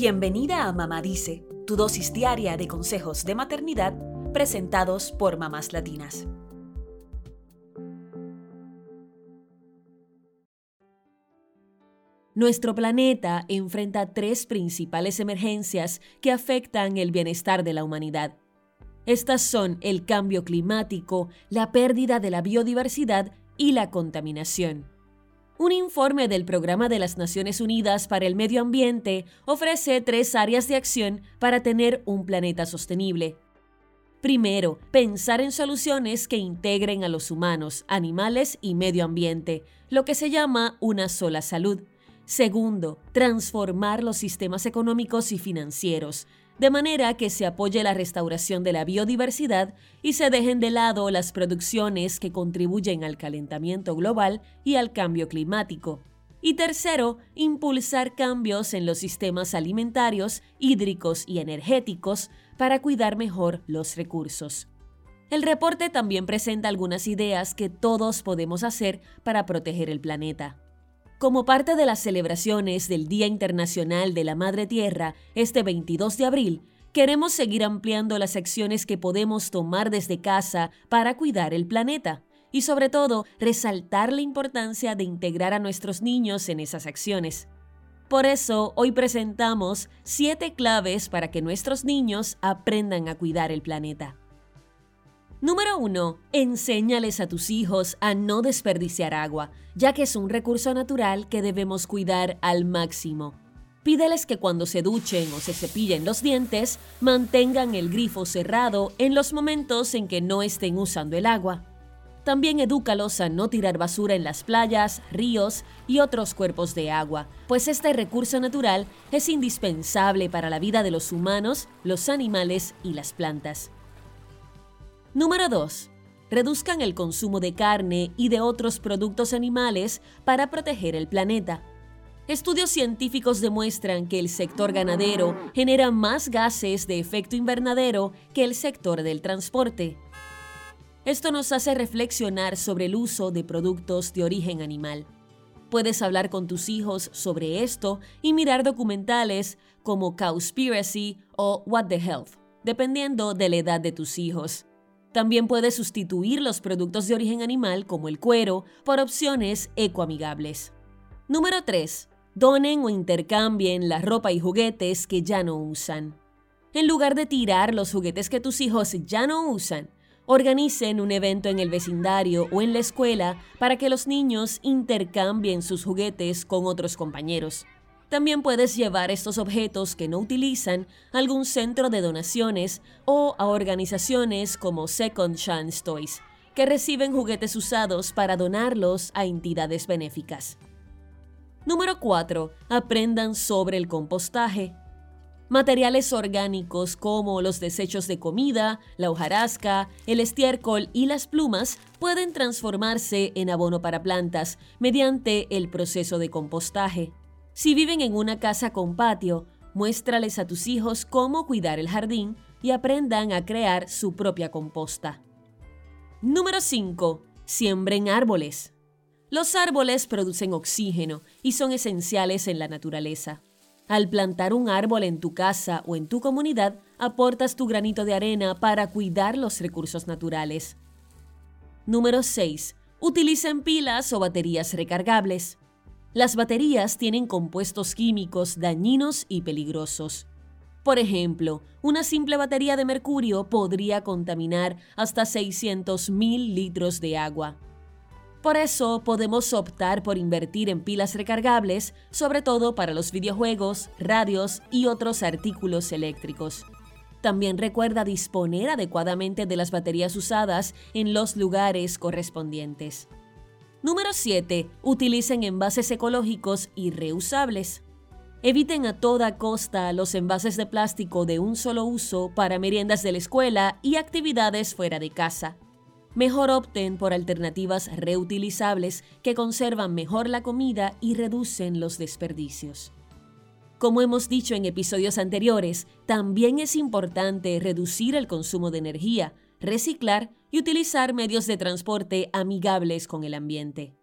Bienvenida a Mamá Dice, tu dosis diaria de consejos de maternidad presentados por mamás latinas. Nuestro planeta enfrenta tres principales emergencias que afectan el bienestar de la humanidad. Estas son el cambio climático, la pérdida de la biodiversidad y la contaminación. Un informe del Programa de las Naciones Unidas para el Medio Ambiente ofrece tres áreas de acción para tener un planeta sostenible. Primero, pensar en soluciones que integren a los humanos, animales y medio ambiente, lo que se llama una sola salud. Segundo, transformar los sistemas económicos y financieros, de manera que se apoye la restauración de la biodiversidad y se dejen de lado las producciones que contribuyen al calentamiento global y al cambio climático. Y tercero, impulsar cambios en los sistemas alimentarios, hídricos y energéticos para cuidar mejor los recursos. El reporte también presenta algunas ideas que todos podemos hacer para proteger el planeta. Como parte de las celebraciones del Día Internacional de la Madre Tierra, este 22 de abril, queremos seguir ampliando las acciones que podemos tomar desde casa para cuidar el planeta y sobre todo resaltar la importancia de integrar a nuestros niños en esas acciones. Por eso, hoy presentamos siete claves para que nuestros niños aprendan a cuidar el planeta. Número 1. Enséñales a tus hijos a no desperdiciar agua, ya que es un recurso natural que debemos cuidar al máximo. Pídeles que cuando se duchen o se cepillen los dientes, mantengan el grifo cerrado en los momentos en que no estén usando el agua. También edúcalos a no tirar basura en las playas, ríos y otros cuerpos de agua, pues este recurso natural es indispensable para la vida de los humanos, los animales y las plantas. Número 2. Reduzcan el consumo de carne y de otros productos animales para proteger el planeta. Estudios científicos demuestran que el sector ganadero genera más gases de efecto invernadero que el sector del transporte. Esto nos hace reflexionar sobre el uso de productos de origen animal. Puedes hablar con tus hijos sobre esto y mirar documentales como Cowspiracy o What the Health, dependiendo de la edad de tus hijos. También puedes sustituir los productos de origen animal como el cuero por opciones ecoamigables. Número 3. Donen o intercambien la ropa y juguetes que ya no usan. En lugar de tirar los juguetes que tus hijos ya no usan, organicen un evento en el vecindario o en la escuela para que los niños intercambien sus juguetes con otros compañeros. También puedes llevar estos objetos que no utilizan a algún centro de donaciones o a organizaciones como Second Chance Toys, que reciben juguetes usados para donarlos a entidades benéficas. Número 4. Aprendan sobre el compostaje. Materiales orgánicos como los desechos de comida, la hojarasca, el estiércol y las plumas pueden transformarse en abono para plantas mediante el proceso de compostaje. Si viven en una casa con patio, muéstrales a tus hijos cómo cuidar el jardín y aprendan a crear su propia composta. Número 5. Siembren árboles. Los árboles producen oxígeno y son esenciales en la naturaleza. Al plantar un árbol en tu casa o en tu comunidad, aportas tu granito de arena para cuidar los recursos naturales. Número 6. Utilicen pilas o baterías recargables. Las baterías tienen compuestos químicos dañinos y peligrosos. Por ejemplo, una simple batería de mercurio podría contaminar hasta 600.000 litros de agua. Por eso podemos optar por invertir en pilas recargables, sobre todo para los videojuegos, radios y otros artículos eléctricos. También recuerda disponer adecuadamente de las baterías usadas en los lugares correspondientes. Número 7. Utilicen envases ecológicos y reusables. Eviten a toda costa los envases de plástico de un solo uso para meriendas de la escuela y actividades fuera de casa. Mejor opten por alternativas reutilizables que conservan mejor la comida y reducen los desperdicios. Como hemos dicho en episodios anteriores, también es importante reducir el consumo de energía, reciclar y utilizar medios de transporte amigables con el ambiente.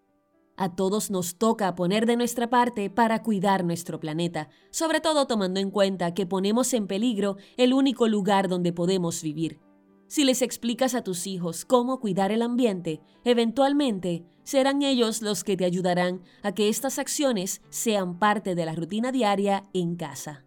A todos nos toca poner de nuestra parte para cuidar nuestro planeta, sobre todo tomando en cuenta que ponemos en peligro el único lugar donde podemos vivir. Si les explicas a tus hijos cómo cuidar el ambiente, eventualmente serán ellos los que te ayudarán a que estas acciones sean parte de la rutina diaria en casa.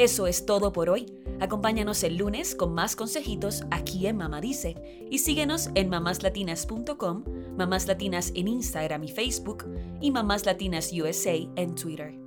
Eso es todo por hoy. Acompáñanos el lunes con más consejitos aquí en Mamá Dice y síguenos en mamáslatinas.com, Mamás Latinas en Instagram y Facebook y Mamás Latinas USA en Twitter.